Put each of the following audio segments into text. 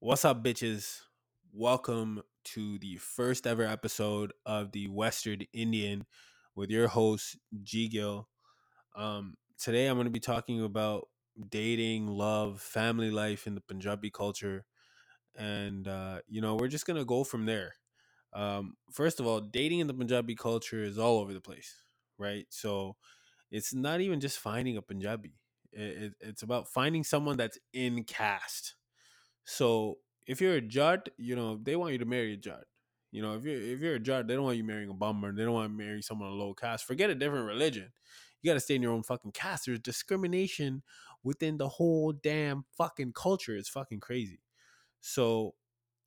What's up, bitches? Welcome to the first ever episode of the Western Indian with your host, G Gill. Um, today, I'm going to be talking about dating, love, family life in the Punjabi culture. And, uh, you know, we're just going to go from there. Um, first of all, dating in the Punjabi culture is all over the place, right? So it's not even just finding a Punjabi, it, it, it's about finding someone that's in caste so if you're a Jat, you know they want you to marry a Jat. You know if you're if you're a Jat, they don't want you marrying a bummer. They don't want to marry someone of low caste. Forget a different religion. You got to stay in your own fucking caste. There's discrimination within the whole damn fucking culture. It's fucking crazy. So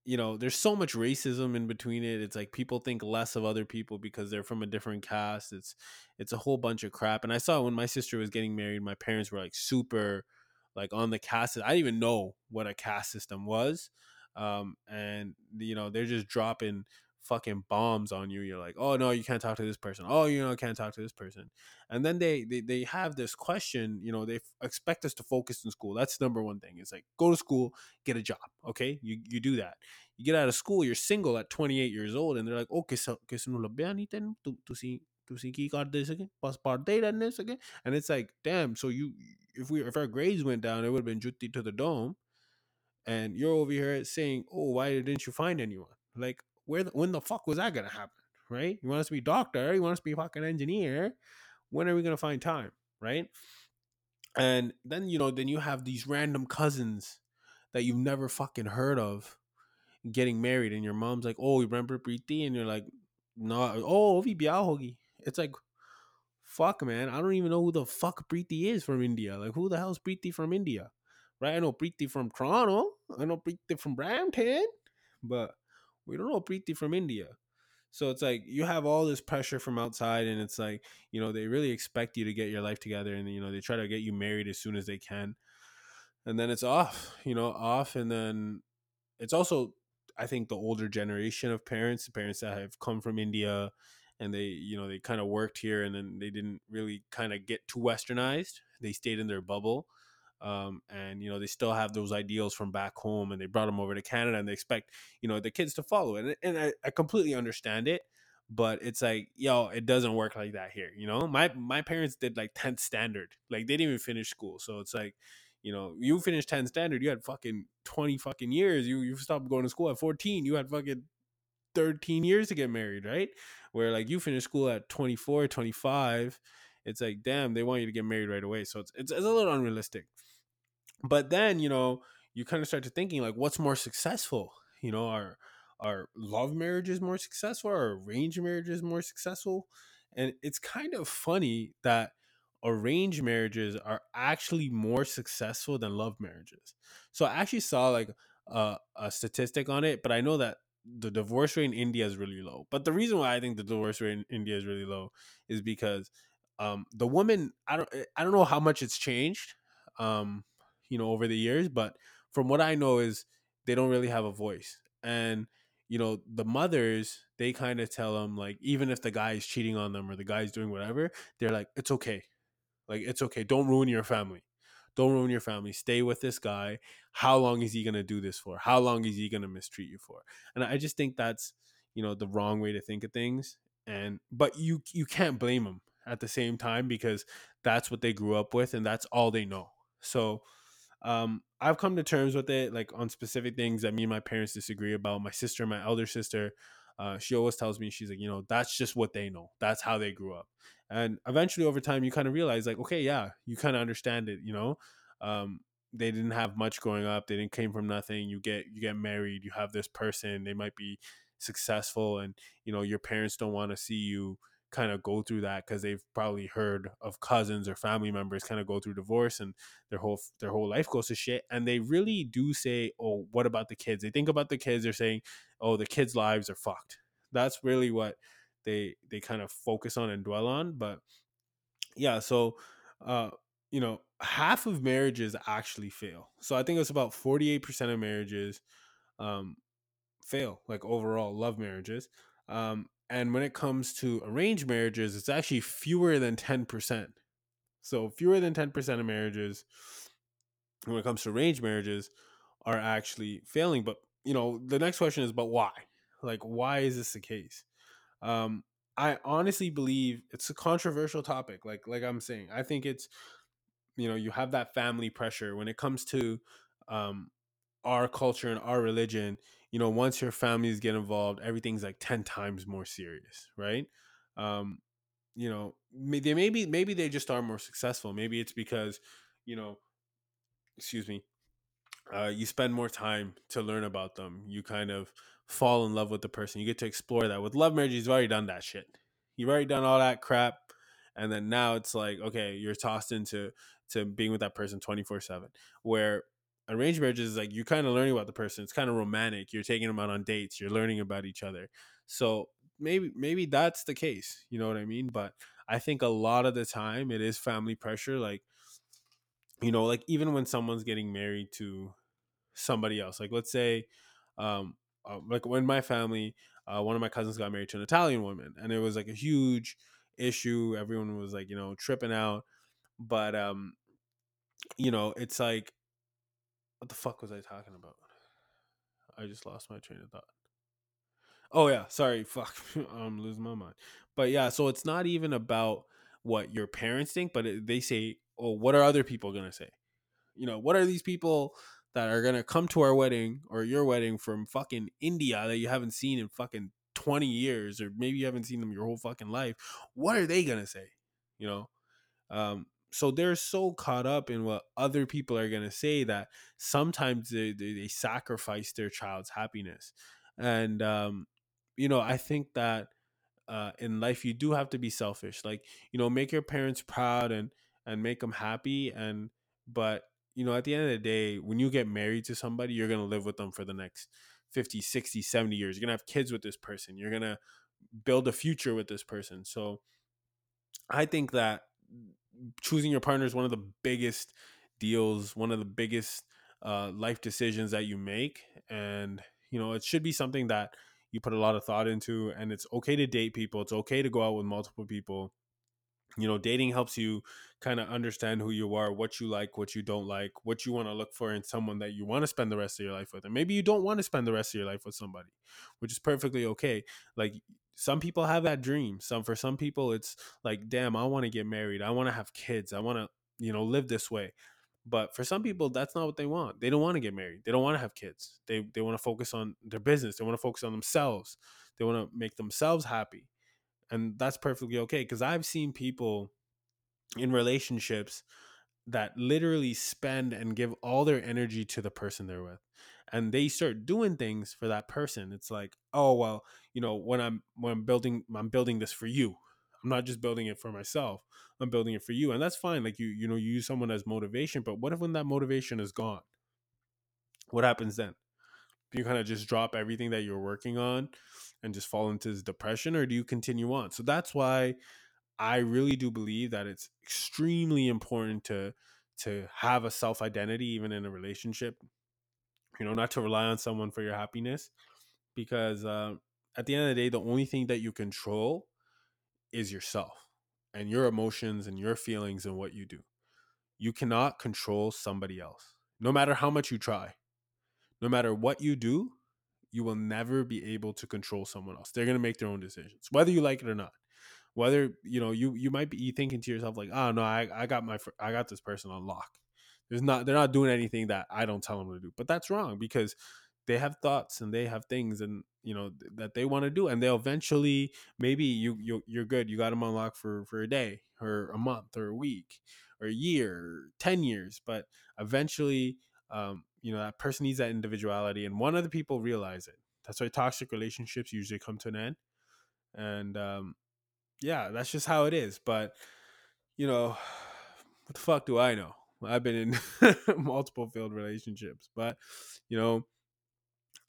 you know, there's so much racism in between it. It's like people think less of other people because they're from a different caste. It's it's a whole bunch of crap. And I saw when my sister was getting married, my parents were like super like on the caste. I didn't even know what a caste system was. Um, and you know, they're just dropping fucking bombs on you. You're like, oh no, you can't talk to this person. Oh, you know, can't talk to this person. And then they they, they have this question. You know, they f- expect us to focus in school. That's number one thing. It's like go to school, get a job. Okay, you you do that. You get out of school, you're single at 28 years old, and they're like, oh, que que se no labya nahi tenu, tu, tu si ਤੁਸੀਂ ਕੀ ਕਰਦੇ ਸੀਗੇ ਬਸ ਪੜਦੇ ਹੀ ਰਹਿੰਦੇ ਸੀਗੇ and it's like damn so you if we if our grades went down it would have been jutti to the dome and you're over here saying oh why didn't you find anyone like where the, when the fuck was that gonna happen right you want us to be doctor you want us to be fucking engineer when are we gonna find time right and then you know then you have these random cousins that you've never fucking heard of getting married and your mom's like oh you remember Preeti and you're like no oh vi biyah hogi it's like fuck man i don't even know who the fuck Preeti is from india. Like who the hell's Preeti from india? Right? I know Preeti from toronto. I know Preeti from brampton but we don't know Preeti from india. So it's like you have all this pressure from outside and it's like you know they really expect you to get your life together and you know they try to get you married as soon as they can. And then it's off you know off and then it's also i think the older generation of parents the parents that have come from india and they you know they kind of worked here and then they didn't really kind of get too westernized. They stayed in their bubble um, and you know they still have those ideals from back home and they brought them over to canada and they expect you know the kids to follow and, and I, I completely understand it but it's like yo it doesn't work like that here you know? My my parents did like 10th standard like they didn't even finish school so it's like you know you finished 10th standard you had fucking 20 fucking years you you stopped going to school at 14 you had fucking 13 years to get married right? Where like you finish school at 24 25 it's like damn they want you to get married right away. So it's it's, it's a little unrealistic. But then you know you kind of start to thinking like what's more successful? You know are are love marriages more successful? Or arranged marriages more successful? And it's kind of funny that arranged marriages are actually more successful than love marriages. So i actually saw like a, a statistic on it but i know that the divorce rate in india is really low. But the reason why i think the divorce rate in india is really low is because um the woman i don't i don't know how much it's changed um you know over the years but from what i know is they don't really have a voice. And you know the mothers they kind of tell them like even if the guy is cheating on them or the guy's doing whatever they're like it's okay. Like it's okay. Don't ruin your family don't ruin your family stay with this guy how long is he going to do this for how long is he going to mistreat you for and i just think that's you know the wrong way to think of things and but you you can't blame them at the same time because that's what they grew up with and that's all they know so um, I've come to terms with it, like on specific things that me and my parents disagree about. My sister, my elder sister, uh, she always tells me, she's like, you know, that's just what they know. That's how they grew up. And eventually, over time, you kind of realize, like, okay, yeah, you kind of understand it. You know, um, they didn't have much growing up. They didn't came from nothing. You get you get married. You have this person. They might be successful, and you know your parents don't want to see you kind of go through that because they've probably heard of cousins or family members kind of go through divorce and their whole their whole life goes to shit and they really do say oh what about the kids they think about the kids they're saying oh the kids lives are fucked that's really what they they kind of focus on and dwell on but yeah so uh you know half of marriages actually fail so i think it's about 48% of marriages um fail like overall love marriages um and when it comes to arranged marriages, it's actually fewer than 10%. So fewer than 10% of marriages when it comes to arranged marriages are actually failing. But you know, the next question is, but why? Like, why is this the case? Um, I honestly believe it's a controversial topic. Like, like I'm saying, I think it's you know, you have that family pressure when it comes to um, our culture and our religion. You know, once your families get involved, everything's like ten times more serious, right? Um, you know, they maybe maybe they just are more successful. Maybe it's because you know, excuse me, uh, you spend more time to learn about them. You kind of fall in love with the person. You get to explore that. With love marriage, you've already done that shit. You've already done all that crap, and then now it's like, okay, you're tossed into to being with that person twenty four seven. Where arranged marriages is like you're kind of learning about the person. It's kind of romantic. You're taking them out on dates. You're learning about each other. So maybe maybe that's the case. You know what I mean? But I think a lot of the time it is family pressure. Like you know, like even when someone's getting married to somebody else, like let's say, um, uh, like when my family, uh, one of my cousins got married to an Italian woman, and it was like a huge issue. Everyone was like, you know, tripping out. But um, you know, it's like, what the fuck was I talking about? I just lost my train of thought. Oh yeah, sorry, fuck, I'm losing my mind. But yeah, so it's not even about what your parents think, but it, they say, "Oh, what are other people gonna say?" You know, what are these people that are gonna come to our wedding or your wedding from fucking India that you haven't seen in fucking twenty years, or maybe you haven't seen them your whole fucking life? What are they gonna say? You know, um, so they're so caught up in what other people are to say that sometimes they, they, they, sacrifice their child's happiness and um, you know i think that uh, in life you do have to be selfish like you know make your parents proud and and make them happy and but you know at the end of the day when you get married to somebody you're going to live with them for the next 50 60 70 years you're going to have kids with this person you're going to build a future with this person so i think that choosing your partner is one of the biggest deals, one of the biggest uh, life decisions that you make, and you know it should be something that you put a lot of thought into. And it's okay to date people. It's okay to go out with multiple people you know dating helps you kind of understand who you are what you like what you don't like what you want to look for in someone that you want to spend the rest of your life with and maybe you don't want to spend the rest of your life with somebody which is perfectly okay like some people have that dream some for some people it's like damn i want to get married i want to have kids i want to you know live this way but for some people that's not what they want they don't want to get married they don't want to have kids they they want to focus on their business they want to focus on themselves they want to make themselves happy and that's perfectly okay because i've seen people in relationships that literally spend and give all their energy to the person they're with and they start doing things for that person. It's like oh well you know when i'm when i'm building i'm building this for you. I'm not just building it for myself. I'm building it for you. And that's fine like you you know you use someone as motivation but what if when that motivation is gone? What happens then? You kind of just drop everything that you're working on and just fall into this depression or do you continue on? So that's why i really do believe that it's extremely important to to have a self identity even in a relationship you know not to rely on someone for your happiness because uh, at the end of the day the only thing that you control is yourself and your emotions and your feelings and what you do. You cannot control somebody else no matter how much you try. No matter what you do you will never be able to control someone else. They're going to make their own decisions, whether you like it or not. Whether you know you you might be thinking to yourself like, oh no, I I got my I got this person on lock. There's not they're not doing anything that I don't tell them to do, but that's wrong because they have thoughts and they have things and you know that they want to do and they'll eventually maybe you, you you're good you got them on lock for for a day or a month or a week or a year or 10 years but eventually um, you know that person needs that individuality and one of the people realize it. That's why toxic relationships usually come to an end. And um, yeah that's just how it is. But you know what the fuck do i know? I've been in multiple failed relationships. But you know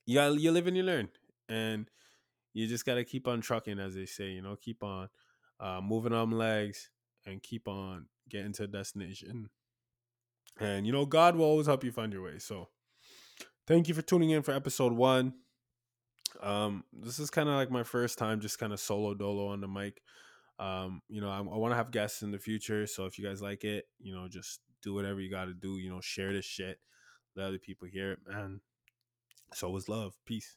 you got you live and you learn. And you just got to keep on trucking as they say you know keep on uh, moving on legs and keep on getting to destination and you know, God will always help you find your way. So thank you for tuning in for episode one. Um, this is kind of like my first time just kind of solo dolo on the mic. Um, you know, I, I want to have guests in the future. So if you guys like it, you know, just do whatever you got to do. You know, share this shit. let other people hear it, man. So was love. Peace.